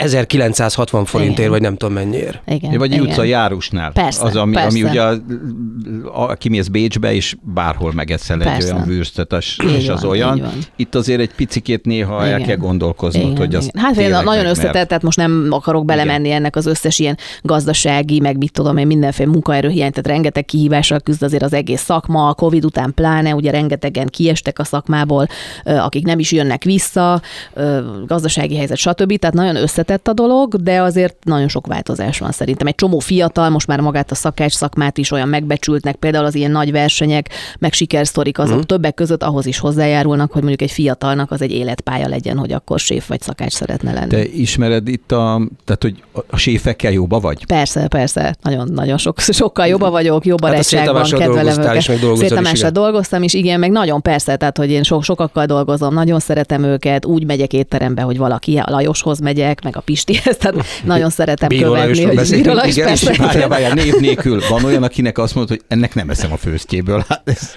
1960 forintért, igen. vagy nem tudom mennyiért. Igen, vagy igen. jutsz a járusnál. Persze, az, ami, persze. ami ugye, a, a, kimész Bécsbe, és bárhol megeszel persze. egy olyan würstet, és az van, olyan. Itt azért egy picikét néha igen. el kell gondolkoznod, igen, hogy az Hát tényleg, nagyon meg, összetett, mert... tehát most nem akarok belemenni igen. ennek az összes ilyen gazdasági, meg mit tudom én, mindenféle munkaerőhiány, tehát rengeteg kihívással küzd azért az egész szakma, a Covid után pláne, ugye rengetegen kiestek a szakmából, akik nem is jönnek vissza, gazdasági helyzet, stb. Tehát nagyon összetett összetett a dolog, de azért nagyon sok változás van szerintem. Egy csomó fiatal most már magát a szakács szakmát is olyan megbecsültnek, például az ilyen nagy versenyek, meg sikersztorik azok mm. többek között ahhoz is hozzájárulnak, hogy mondjuk egy fiatalnak az egy életpálya legyen, hogy akkor séf vagy szakács szeretne lenni. Te ismered itt a, tehát hogy a séfekkel jóba vagy? Persze, persze, nagyon, nagyon sok, sokkal jobba vagyok, barátságban, hát kedvelem őket. dolgoztam is, igen, meg nagyon persze, tehát hogy én so, sokakkal dolgozom, nagyon szeretem őket, úgy megyek étterembe, hogy valaki a Lajoshoz megyek, meg a Pistihez, tehát nagyon szeretem Bíró követni, hogy Lajos, persze. Név nélkül. Van olyan, akinek azt mondod, hogy ennek nem eszem a főztjéből. Hát ez...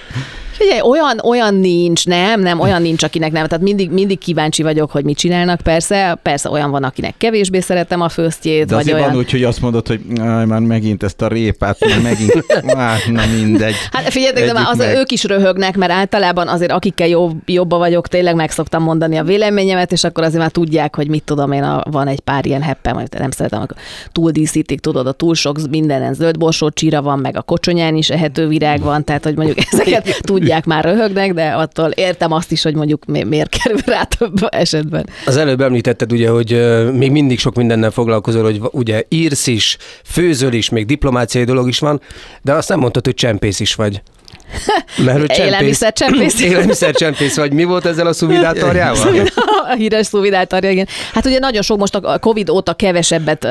Figyelj, olyan, olyan nincs, nem, nem, olyan nincs, akinek nem. Tehát mindig, mindig kíváncsi vagyok, hogy mit csinálnak, persze. Persze olyan van, akinek kevésbé szeretem a főztjét. De vagy olyan... van úgy, hogy azt mondod, hogy már megint ezt a répát, már megint, már, na mindegy. Hát figyeljetek, de már az, meg. ők is röhögnek, mert általában azért akikkel jobb, jobba vagyok, tényleg meg szoktam mondani a véleményemet, és akkor azért már tudják, hogy mit tudom én, a, van egy pár ilyen heppem, amit nem szeretem, akkor túldíszítik, tudod, a túl sok mindenen zöldborsó csíra van, meg a kocsonyán is ehető virág van, tehát hogy mondjuk ezeket tudják tudják, már röhögnek, de attól értem azt is, hogy mondjuk mi, miért kerül rá több esetben. Az előbb említetted ugye, hogy még mindig sok mindennel foglalkozol, hogy ugye írsz is, főzöl is, még diplomáciai dolog is van, de azt nem mondtad, hogy csempész is vagy. Mert hogy csempész, élelmiszercsempész. élelmiszercsempész, vagy mi volt ezzel a szuvidátorjával? a híres szuvidátorja, igen. Hát ugye nagyon sok most a Covid óta kevesebbet,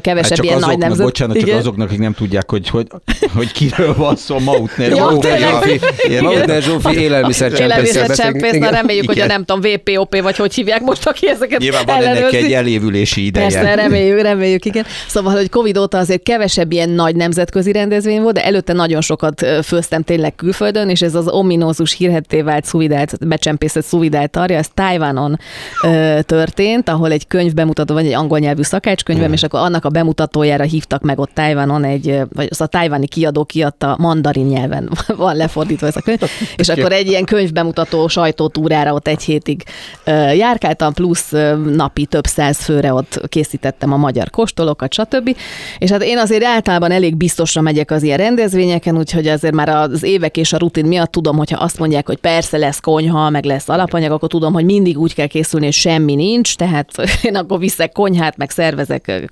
kevesebb hát ilyen azoknak, nagy nemzet. Bocsánat, csak igen. azoknak, akik nem tudják, hogy, hogy, hogy kiről van szó, Mautner ja, Zsófi. Mautner Zsófi élelmiszercsempész. Élelmiszercsempész, na reméljük, hogy a nem tudom, VPOP, vagy hogy hívják most, aki ezeket Nyilván van ennek egy elévülési ideje. Persze, reméljük, reméljük, igen. Szóval, hogy Covid óta azért kevesebb ilyen nagy nemzetközi rendezvény volt, de előtte nagyon sokat főztem tényleg külföldön, és ez az ominózus hírhetté vált szuvidált, becsempészett szuvidált tarja, ez Tájvánon ö, történt, ahol egy könyv bemutató, vagy egy angol nyelvű szakácskönyvem, mm. és akkor annak a bemutatójára hívtak meg ott Tájvánon egy, vagy az a tájváni kiadó kiadta mandarin nyelven, van lefordítva ez a könyv, és akkor egy ilyen könyv bemutató sajtótúrára ott egy hétig ö, járkáltam, plusz ö, napi több száz főre ott készítettem a magyar kóstolókat, stb. És hát én azért általában elég biztosra megyek az ilyen rendezvényeken, úgyhogy azért már az évek és a rutin miatt tudom, hogyha azt mondják, hogy persze lesz konyha, meg lesz alapanyag, akkor tudom, hogy mindig úgy kell készülni, hogy semmi nincs, tehát én akkor viszek konyhát, meg szervezek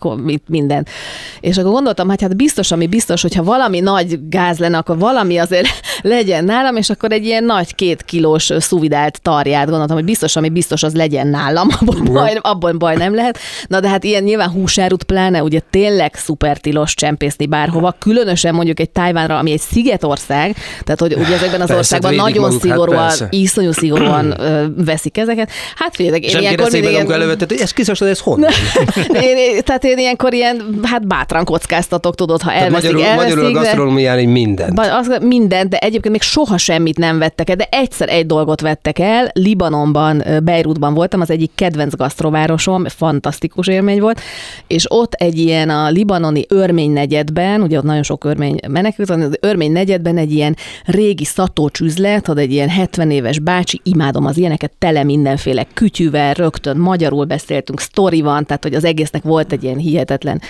mindent. És akkor gondoltam, hogy hát biztos, ami biztos, hogyha valami nagy gáz lenne, akkor valami azért legyen nálam, és akkor egy ilyen nagy két kilós szuvidált tarját gondoltam, hogy biztos, ami biztos, az legyen nálam, abban baj, abban baj nem lehet. Na de hát ilyen nyilván húsárut pláne, ugye tényleg szuper tilos csempészni bárhova, különösen mondjuk egy Tájvánra, ami egy szigetország, tehát, hogy ugye ezekben az persze, országban nagyon maguk, hát szigorúan, hát iszonyú szigorúan veszik ezeket. Hát figyeljetek, én ilyenkor mindig... Ilyen... elővetett, hogy ez kiszos, ez honnan? én, tehát én ilyenkor ilyen, hát bátran kockáztatok, tudod, ha elveszik, magyarul, elveszik. Magyarul a gasztronómián így mindent. Az, mindent, de egyébként még soha semmit nem vettek el, de egyszer egy dolgot vettek el. Libanonban, Beirutban voltam, az egyik kedvenc gasztrovárosom, fantasztikus élmény volt, és ott egy ilyen a libanoni örmény negyedben, ugye ott nagyon sok örmény menekült, az örmény negyedben egy ilyen régi szatócs üzlet, ad egy ilyen 70 éves bácsi, imádom az ilyeneket, tele mindenféle kütyűvel, rögtön magyarul beszéltünk, sztori van, tehát hogy az egésznek volt egy ilyen hihetetlen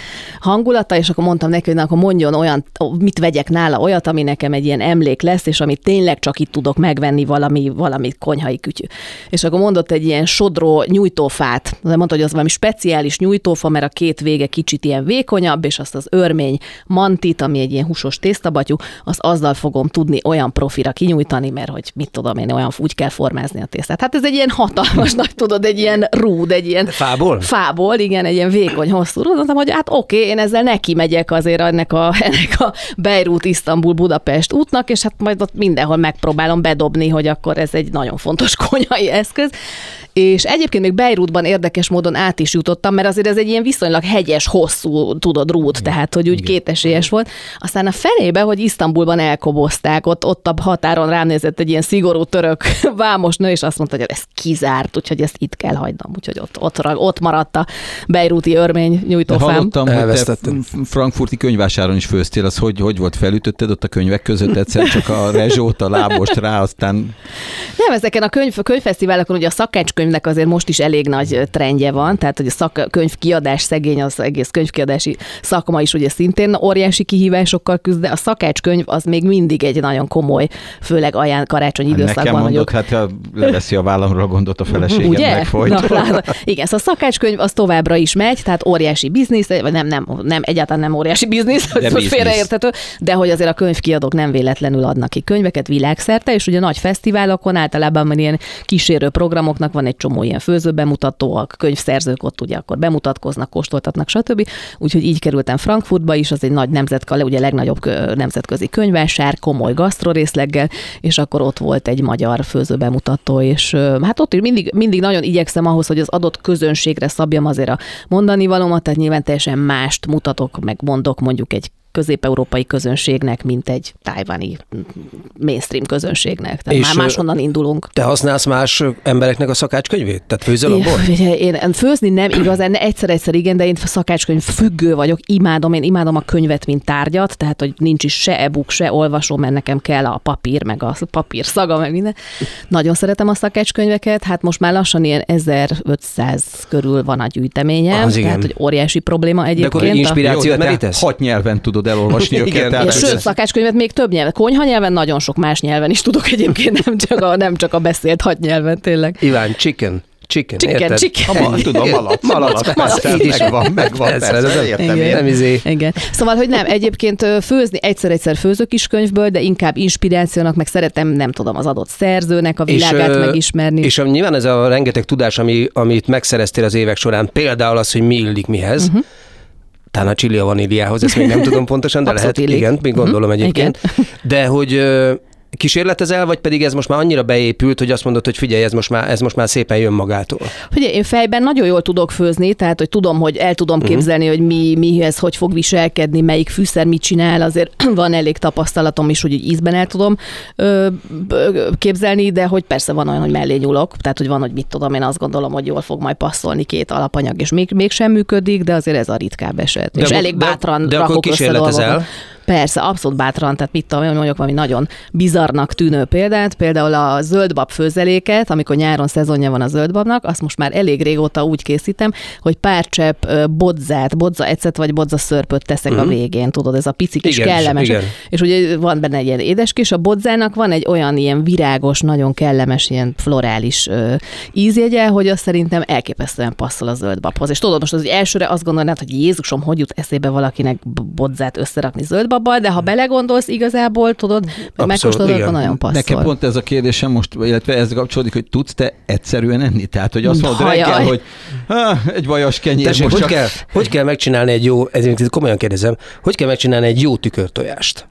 hangulata, és akkor mondtam neki, hogy na, akkor mondjon olyan, mit vegyek nála, olyat, ami nekem egy ilyen emlék lesz, és amit tényleg csak itt tudok megvenni valami, valami konyhai kütyű. És akkor mondott egy ilyen sodró nyújtófát, de mondta, hogy az valami speciális nyújtófa, mert a két vége kicsit ilyen vékonyabb, és azt az örmény mantit, ami egy ilyen húsos tésztabatyú, az azzal fogom tudni olyan profira kinyújtani, mert hogy mit tudom én, olyan úgy kell formázni a tésztát. Hát ez egy ilyen hatalmas nagy, tudod, egy ilyen rúd, egy ilyen... Fából? Fából, igen, egy ilyen vékony, hosszú rúd. Mondtam, hogy hát oké, én ezzel neki megyek azért ennek a, ennek a Beirut, Isztambul, Budapest útnak, és hát majd ott mindenhol megpróbálom bedobni, hogy akkor ez egy nagyon fontos konyhai eszköz. És egyébként még Beirutban érdekes módon át is jutottam, mert azért ez egy ilyen viszonylag hegyes, hosszú, tudod, rút, tehát hogy úgy kétesélyes volt. Aztán a fenébe, hogy Isztambulban elkobozták, ott, ott a határon rám nézett egy ilyen szigorú török vámos nő, és azt mondta, hogy ez kizárt, úgyhogy ezt itt kell hagynom. Úgyhogy ott, ott, ott maradt a beiruti örmény nyújtófám. Hallottam, hogy te frankfurti könyvásáron is főztél, az hogy, hogy volt, felütötted ott a könyvek között egyszer csak a rezsót, a lábost rá, aztán... Nem, ezeken a könyv, könyvfesztiválokon ugye a szakács könyvnek azért most is elég nagy trendje van, tehát hogy a szak, könyvkiadás szegény, az egész könyvkiadási szakma is ugye szintén óriási kihívásokkal küzd, de a szakácskönyv az még mindig egy nagyon komoly, főleg aján karácsony hát időszakban. Nekem mondod, hát leveszi a vállamra a gondot a feleségem, ugye? megfolyt. Na, igen, szóval a szakácskönyv az továbbra is megy, tehát óriási biznisz, vagy nem, nem, nem egyáltalán nem óriási biznisz, de most félreérthető, de hogy azért a könyvkiadók nem véletlenül adnak ki könyveket világszerte, és ugye nagy fesztiválokon általában ilyen kísérő programoknak van egy csomó ilyen főzőbemutató, a könyvszerzők ott ugye akkor bemutatkoznak, kóstoltatnak, stb. Úgyhogy így kerültem Frankfurtba is, az egy nagy nemzetkale, ugye legnagyobb nemzetközi könyvásár, komoly gasztrorészleggel, és akkor ott volt egy magyar főzőbemutató, és hát ott is mindig, mindig nagyon igyekszem ahhoz, hogy az adott közönségre szabjam azért a mondani valómat, tehát nyilván teljesen mást mutatok, meg mondok mondjuk egy közép-európai közönségnek, mint egy tájvani mainstream közönségnek. Tehát és már máshonnan indulunk. Te használsz más embereknek a szakácskönyvét? Tehát főzöl abból? Én, én főzni nem igazán, egyszer-egyszer igen, de én szakácskönyv függő vagyok, imádom, én imádom a könyvet, mint tárgyat, tehát hogy nincs is se e-book, se olvasó, mert nekem kell a papír, meg a papír szaga, meg minden. Nagyon szeretem a szakácskönyveket, hát most már lassan ilyen 1500 körül van a gyűjteményem, az tehát igen. hogy óriási probléma egyébként. De akkor inspirációt merítesz? Hat nyelven tudod tudod elolvasni őket. Igen, tehát, sőt, szakácskönyvet még több nyelven. Konyha nyelven nagyon sok más nyelven is tudok egyébként, nem csak a, nem csak a beszélt hat nyelven tényleg. Iván, chicken. Chicken, chicken, érted? chicken. Ma, tudom, malac. Malac, malac persze, így is van, megvan, persze, persze, értem Igen. Nem izé. Igen. Szóval, hogy nem, egyébként főzni egyszer-egyszer főzök is könyvből, de inkább inspirációnak, meg szeretem, nem tudom, az adott szerzőnek a világát és, megismerni. És nyilván ez a rengeteg tudás, ami, amit megszereztél az évek során, például az, hogy mi illik mihez, uh-huh talán a chili a vaníliához, ezt még nem tudom pontosan, de lehet, igen, még gondolom uh-huh. egyébként. Igen. De hogy kísérletezel, vagy pedig ez most már annyira beépült, hogy azt mondod, hogy figyelj, ez most már, ez most már szépen jön magától? Ugye én fejben nagyon jól tudok főzni, tehát hogy tudom, hogy el tudom uh-huh. képzelni, hogy mi, mihez, hogy fog viselkedni, melyik fűszer mit csinál, azért van elég tapasztalatom is, hogy ízben el tudom ö, ö, képzelni, de hogy persze van olyan, hogy mellé nyúlok, tehát hogy van, hogy mit tudom, én azt gondolom, hogy jól fog majd passzolni két alapanyag, és még, mégsem működik, de azért ez a ritkább eset. De és elég bátran de, de akkor kísérletezel. Persze, abszolút bátran, tehát mit tudom, mondjuk valami nagyon bizarnak tűnő példát, például a zöldbab főzeléket, amikor nyáron szezonja van a zöldbabnak, azt most már elég régóta úgy készítem, hogy pár csepp bodzát, bodza ecet vagy bodza szörpöt teszek uh-huh. a mhm. végén, tudod, ez a pici kis igen, kellemes. Igen. És ugye van benne egy ilyen édeskés, a bodzának van egy olyan ilyen virágos, nagyon kellemes, ilyen florális ö, ízjegye, hogy azt szerintem elképesztően passzol a zöldbabhoz. És tudod, most az elsőre azt gondolnád, hogy Jézusom, hogy jut eszébe valakinek bodzát összerakni zöldbab baba, de ha belegondolsz, igazából tudod, meg megkóstolod, akkor nagyon passzol. Nekem pont ez a kérdésem most, illetve ez kapcsolódik, hogy tudsz te egyszerűen enni? Tehát, hogy azt mondod reggel, hogy egy vajas kenyér Tessék, most hogy, csak... kell, hogy kell megcsinálni egy jó, ezért komolyan kérdezem, hogy kell megcsinálni egy jó tükörtojást?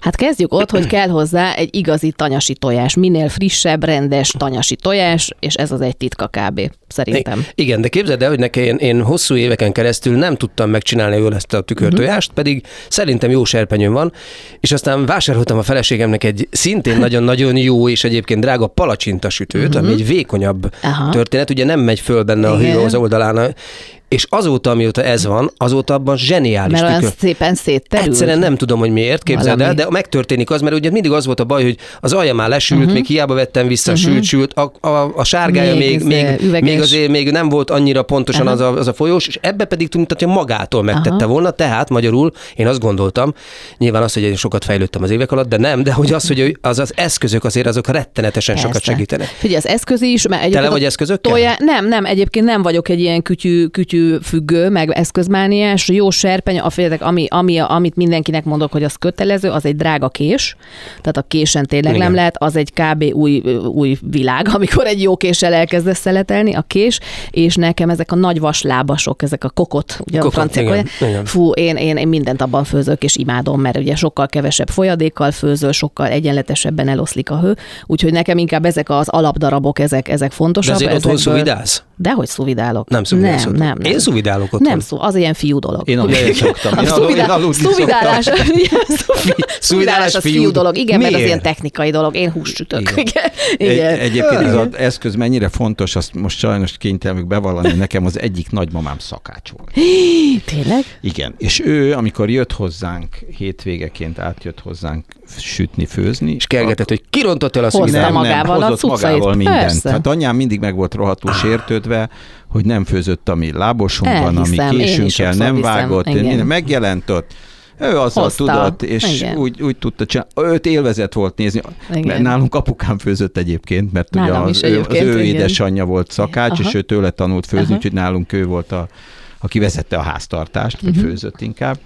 Hát kezdjük ott, hogy kell hozzá egy igazi tanyasi tojás, minél frissebb, rendes tanyasi tojás, és ez az egy titka kb. szerintem. Igen, de képzeld el, hogy nekem én, én hosszú éveken keresztül nem tudtam megcsinálni jól ezt a tükörtojást, uh-huh. pedig szerintem jó serpenyőm van, és aztán vásároltam a feleségemnek egy szintén nagyon-nagyon jó és egyébként drága palacsintasütőt, uh-huh. ami egy vékonyabb Aha. történet, ugye nem megy föl benne a hő az oldalán, és azóta, amióta ez van, azóta abban zseniális Mert olyan tükör. szépen szétterül. Egyszerűen nem tudom, hogy miért, képzeld el, Valami. de megtörténik az, mert ugye mindig az volt a baj, hogy az alja már lesült, uh-huh. még hiába vettem vissza, uh-huh. sült, sült, a, a, a sárgája Még még, ez, még, még, azért még nem volt annyira pontosan Aha. az a, az a folyós, és ebbe pedig tűnt, hogy magától megtette Aha. volna, tehát magyarul én azt gondoltam, nyilván az, hogy én sokat fejlődtem az évek alatt, de nem, de hogy az, hogy az, az eszközök azért azok rettenetesen sokat Persze. segítenek. Figyelj, az eszköz is, mert egyébként vagy a eszközökkel? Tojá... Nem, nem, egyébként nem vagyok egy ilyen kütyű, kütyű függő, meg eszközmániás. Jó serpeny, a féltek, ami, ami, amit mindenkinek mondok, hogy az kötelező, az egy drága kés. Tehát a késen tényleg Igen. nem lehet, az egy kb. új, új világ, amikor egy jó késsel elkezdesz szeletelni, a kés, és nekem ezek a nagy vaslábasok, ezek a kokot, ugye Kokot, a franciák. Fú, én, én, én mindent abban főzök, és imádom, mert ugye sokkal kevesebb folyadékkal főzöl, sokkal egyenletesebben eloszlik a hő, úgyhogy nekem inkább ezek az alapdarabok, ezek, ezek De fontosabb. azért otthon ezekből- szuvidálsz? Dehogy szuvidálok. Nem szuvidálsz Nem, nem, nem. Én szuvidálok otthon. Nem, szó, az ilyen fiú dolog. Én aludni szoktam. Én A aludni, szuvidá- aludni szuvidálás, szuvidálás az fiú- fiú dolog. Igen, mert az Miért? ilyen technikai dolog. Én hússütök. Igen. Igen. Egy, egyébként ez az eszköz mennyire fontos, azt most sajnos kénytelenek bevallani, nekem az egyik nagymamám szakács volt. Tényleg? Igen, és ő, amikor jött hozzánk, hétvégeként átjött hozzánk sütni, főzni. És kergetett, hogy kirontott el a Hozta szuvidálát. nem, magával a hozott cuccait. magával mindent. Hát anyám mindig meg volt rohadtul sértődve, hogy nem főzött, ami lábosunkban, ami késünkkel, nem hiszem, vágott, igen. minden megjelent ott. Ő azzal Hozta. tudott, és Igen. úgy, úgy tudta csinálni. Őt élvezett volt nézni. Igen. Mert nálunk apukám főzött egyébként, mert ugye Nálam az, ő, az egyébként, ő igen. édesanyja volt szakács, Aha. és ő tőle tanult főzni, Aha. úgyhogy nálunk ő volt a, aki vezette a háztartást, vagy Mhm. főzött inkább.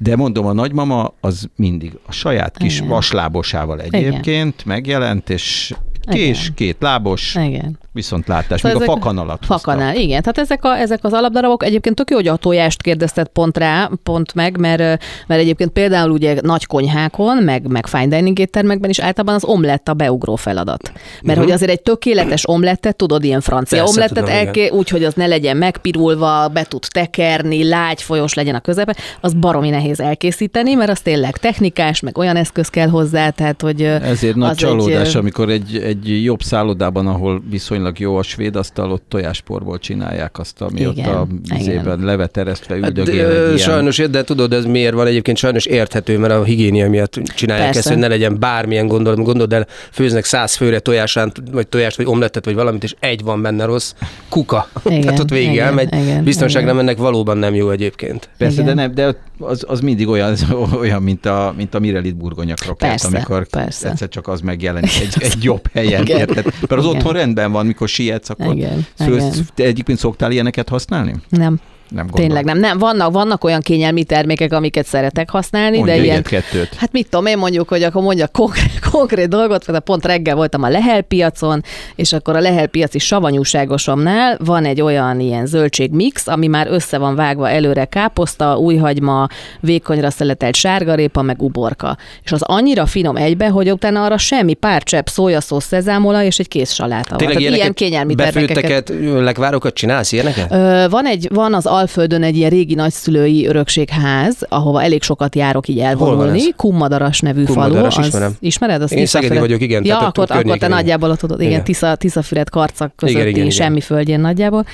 De mondom, a nagymama az mindig a saját kis Igen. vaslábosával egyébként megjelent, és kés, Igen. két lábos, Igen. Viszont látás, Szóval még a fakanalat hozta. Fakanál, igen. Tehát ezek, a, ezek az alapdarabok, egyébként tök jó, hogy a tojást kérdezted pont rá, pont meg, mert, mert egyébként például ugye nagy konyhákon, meg, meg fine dining éttermekben is általában az omlett a beugró feladat. Mert hogy azért egy tökéletes omlettet, tudod, ilyen francia Persze, omlettet tudom, elké, úgy, hogy az ne legyen megpirulva, be tud tekerni, lágy folyos legyen a közepe, az baromi nehéz elkészíteni, mert az tényleg technikás, meg olyan eszköz kell hozzá, tehát hogy Ezért nagy csalódás, egy, amikor egy, egy jobb szállodában, ahol viszonylag jó a svéd asztal, ott tojásporból csinálják azt, ami Igen, ott a vizében leveteresztve Hát, üldögél. egy ilyen- sajnos, de tudod, ez miért van egyébként sajnos érthető, mert a higiénia miatt csinálják Persze. ezt, hogy ne legyen bármilyen gondolat. Gondold el, főznek száz főre tojásán, vagy tojást, vagy omlettet, vagy valamit, és egy van benne rossz, kuka. Igen, Tehát ott végig igen, elmegy. igen, Biztonságra igen. mennek valóban nem jó egyébként. Persze, Igen. de nem, de az, az mindig olyan, olyan mint a, mint a Mirelit burgonya krokett, Persze, amikor persze. egyszer csak az megjelenik egy, egy jobb helyen. Érted? Mert az Igen. otthon rendben van, mikor sietsz, akkor Igen, szősz, igen. egyébként szoktál ilyeneket használni? nem. Nem gondolom. Tényleg nem. nem. Vannak, vannak olyan kényelmi termékek, amiket szeretek használni, Mondja de ilyen... egyet-kettőt. Hát mit tudom én mondjuk, hogy akkor mondjak konkrét, konkrét dolgot, mert pont reggel voltam a Lehel piacon, és akkor a Lehel piaci savanyúságosomnál van egy olyan ilyen zöldségmix, ami már össze van vágva előre káposzta, újhagyma, vékonyra szeletelt sárgarépa, meg uborka. És az annyira finom egybe, hogy utána arra semmi pár csepp szójaszós szezámola és egy kész saláta van. Tényleg Tehát ilyen kényelmi termékeket. befőtteket, lekvárokat csinálsz ilyeneket? Ö, van, egy, van az Alföldön egy ilyen régi nagyszülői örökségház, ahova elég sokat járok így elvonulni. Kummadaras nevű Kummadaras, falu. ismerem. Az, ismered? Az Én szegedi vagyok, igen, Ja, akkor, akkor te nagyjából ott tudod, igen, Igen. Tisza, Tiszafüred karcak közötti Igen, igen, igen. semmi földjén nagyjából.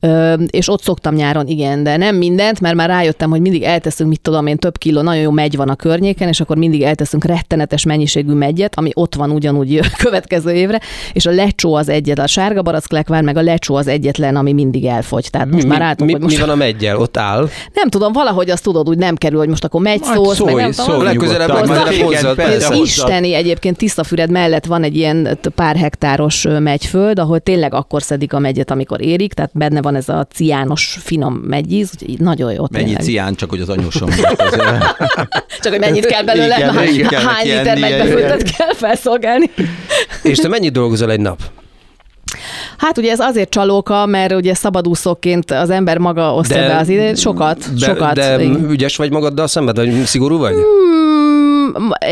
Ö, és ott szoktam nyáron, igen, de nem mindent, mert már rájöttem, hogy mindig elteszünk, mit tudom én, több kiló, nagyon jó megy van a környéken, és akkor mindig elteszünk rettenetes mennyiségű megyet, ami ott van ugyanúgy következő évre, és a lecsó az egyet, a sárga baracklegvár, meg a lecsó az egyetlen, ami mindig elfogy. Tehát most mi, már álltunk, mi, hogy most mi van a meggyel? Ott áll? nem tudom, valahogy azt tudod, úgy nem kerül, hogy most akkor megy Majd meg szólj, nem tudom. szólj Legközelebb- nyugodtan. legközelebb Igen, hozzad, hozzad. isteni, egyébként Tisztafüred mellett van egy ilyen pár hektáros megyföld, ahol tényleg akkor szedik a megyet, amikor érik, tehát benne van ez a ciános finom meggyíz, úgyhogy nagyon jó Mennyi tényleg. cián, csak hogy az anyósom Csak hogy mennyit kell belőle, Igen, hány, liter megybefőttet kell felszolgálni. És te mennyit dolgozol egy nap? Hát ugye ez azért csalóka, mert ugye szabadúszóként az ember maga osztja be az idejét, sokat, de, sokat. De ügyes vagy magaddal szemben, vagy szigorú vagy? Hmm,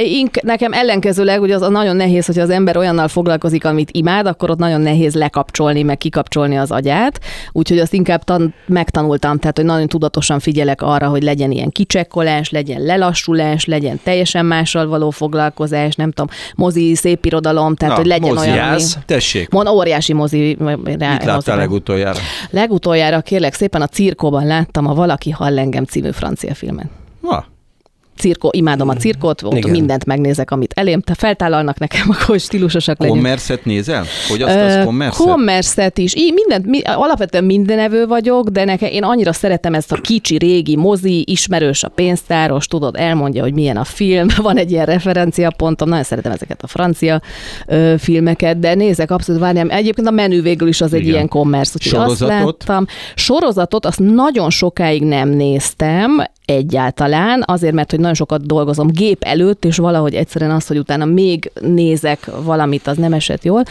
ink, nekem ellenkezőleg, hogy az nagyon nehéz, hogy az ember olyannal foglalkozik, amit imád, akkor ott nagyon nehéz lekapcsolni, meg kikapcsolni az agyát. Úgyhogy azt inkább tan- megtanultam, tehát hogy nagyon tudatosan figyelek arra, hogy legyen ilyen kicsekkolás, legyen lelassulás, legyen teljesen mással való foglalkozás, nem tudom, mozi, szép irodalom, tehát Na, hogy legyen mozi, olyan. Jász, tessék. Mon óriási mozi. Mit láttál legutoljára? Legutoljára kérlek szépen a cirkóban láttam a Valaki hall engem című francia filmet. Na, cirkó, imádom a cirkot, ott Igen. mindent megnézek, amit elém, te feltállalnak nekem, akkor stílusosak legyünk. kommerszet nézel? Hogy azt az kommerszet? Kommerszet is. Így mindent, mi, alapvetően mindenevő vagyok, de nekem én annyira szeretem ezt a kicsi, régi mozi, ismerős a pénztáros, tudod, elmondja, hogy milyen a film, van egy ilyen referenciapontom, nagyon szeretem ezeket a francia ö, filmeket, de nézek abszolút, várjám, egyébként a menü végül is az egy Igen. ilyen kommersz, úgyhogy azt Sorozatot? láttam. Sorozatot azt nagyon sokáig nem néztem, egyáltalán, azért, mert hogy nagyon sokat dolgozom gép előtt, és valahogy egyszerűen az, hogy utána még nézek valamit, az nem esett jól,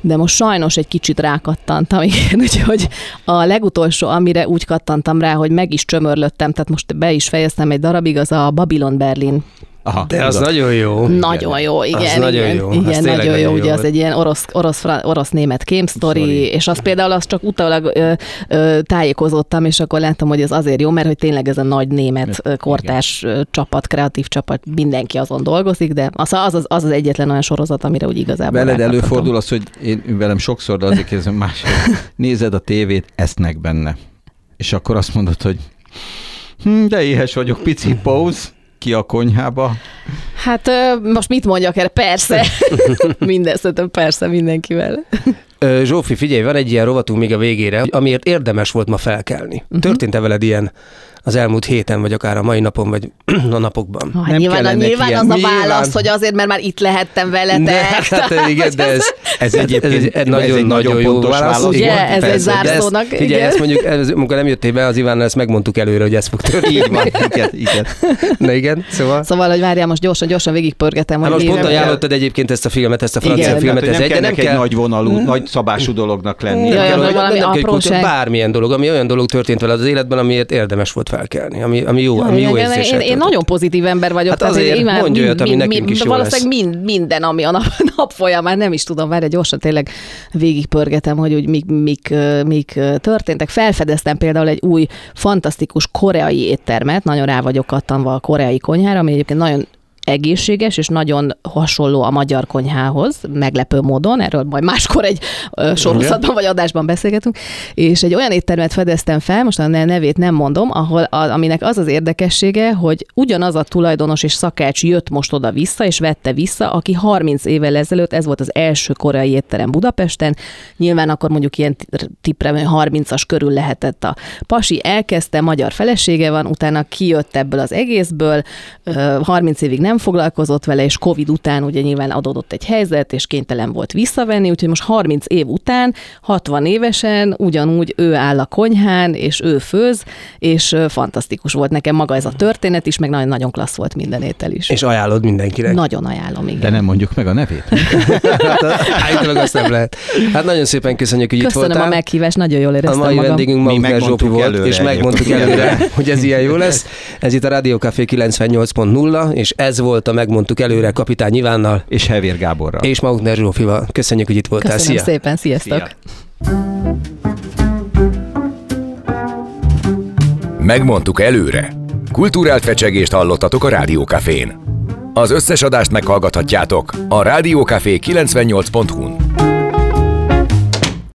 de most sajnos egy kicsit rákattantam, igen, úgyhogy a legutolsó, amire úgy kattantam rá, hogy meg is csömörlöttem, tehát most be is fejeztem egy darabig, az a Babylon Berlin. Aha, De az nagyon jó. Nagyon jó, igen. Az nagyon igen, jó, az Igen, tényleg nagyon jó, nagyon ugye jó az egy ilyen orosz, orosz, fra- orosz-német kémsztori, Sztori. és az például azt csak utólag ö, ö, tájékozottam, és akkor láttam, hogy ez azért jó, mert hogy tényleg ez a nagy német kortárs ö, csapat, kreatív csapat, mindenki azon dolgozik, de az az, az, az, az egyetlen olyan sorozat, amire úgy igazából Veled előfordul az, hogy én velem sokszor, de azért kérdezem más, nézed a tévét, esznek benne. És akkor azt mondod, hogy hm, de éhes vagyok, pici póz, ki a konyhába. Hát most mit mondjak erre? Persze. Minden, szerintem persze mindenkivel. Zsófi, figyelj, van egy ilyen rovatunk még a végére, amiért érdemes volt ma felkelni. Uh-huh. Történt-e veled ilyen az elmúlt héten, vagy akár a mai napon, vagy a napokban? Hát Nem nyilván, kellene nyilván ilyen- az a Nyilván. válasz, hogy azért, mert már itt lehettem veletek. De, hát igen, de ez, ez, egy, ez, egy, ez egy nagyon, nagyon jó válasz. válasz. Ugye, Igen, ez egy persze, zárszónak, igen. ezt mondjuk, ez, amikor nem jöttél be, az Ivánnal ezt megmondtuk előre, hogy ez fog történni. Így van, igen, igen. Na igen, szóval... Szóval, hogy várjál, most gyorsan, gyorsan végigpörgetem. Hát most pont ajánlottad egyébként ezt a filmet, ezt a francia Igen. filmet, Tehát, ez nem egy, kell egy nagy vonalú, nagy szabású dolognak lenni. Apróság. bármilyen dolog, ami olyan dolog történt veled az életben, amiért érdemes volt felkelni, ami, ami jó, ami jó Igen, én, én nagyon pozitív ember vagyok. Hát azért én imádom mondj olyat, ami nekünk is jó Valószínűleg mind, minden, ami a nap, nap folyamán, nem is tudom, várj, gyorsan tényleg végigpörgetem, hogy úgy mik, mik, mik történtek. Felfedeztem például egy új, fantasztikus koreai éttermet, nagyon rá vagyok kattanva a koreai konyhára, ami egyébként nagyon egészséges, és nagyon hasonló a magyar konyhához, meglepő módon, erről majd máskor egy sorozatban vagy adásban beszélgetünk, és egy olyan éttermet fedeztem fel, most a ne- nevét nem mondom, ahol a, aminek az az érdekessége, hogy ugyanaz a tulajdonos és szakács jött most oda-vissza, és vette vissza, aki 30 évvel ezelőtt, ez volt az első koreai étterem Budapesten, nyilván akkor mondjuk ilyen t- tippre 30-as körül lehetett a pasi, elkezdte, magyar felesége van, utána kijött ebből az egészből, ö, 30 évig nem foglalkozott vele, és Covid után ugye nyilván adódott egy helyzet, és kénytelen volt visszavenni, úgyhogy most 30 év után, 60 évesen ugyanúgy ő áll a konyhán, és ő főz, és fantasztikus volt nekem maga ez a történet is, meg nagyon-nagyon klassz volt minden étel is. És ajánlod mindenkinek. Nagyon ajánlom, igen. De nem mondjuk meg a nevét. Hát, állítólag azt nem lehet. Hát nagyon szépen köszönjük, hogy itt Köszönöm voltál. a meghívást, nagyon jól A éreztem mai magam. vendégünk Mi Maukner megmondtuk Zsófi volt, előre és megmondtuk előre, hogy ez ilyen jó lesz. Ez itt a Rádió Café 98.0, és ez volt a Megmondtuk előre Kapitány Ivánnal És Hevér Gáborral. és Maukner Zsófival. Köszönjük, hogy itt voltál. Köszönöm Szia! szépen, sziasztok! Szia. Megmondtuk előre. Kulturált fecsegést hallottatok a Rádiókafén. Az összes adást meghallgathatjátok a rádiókafé 98.hu-n.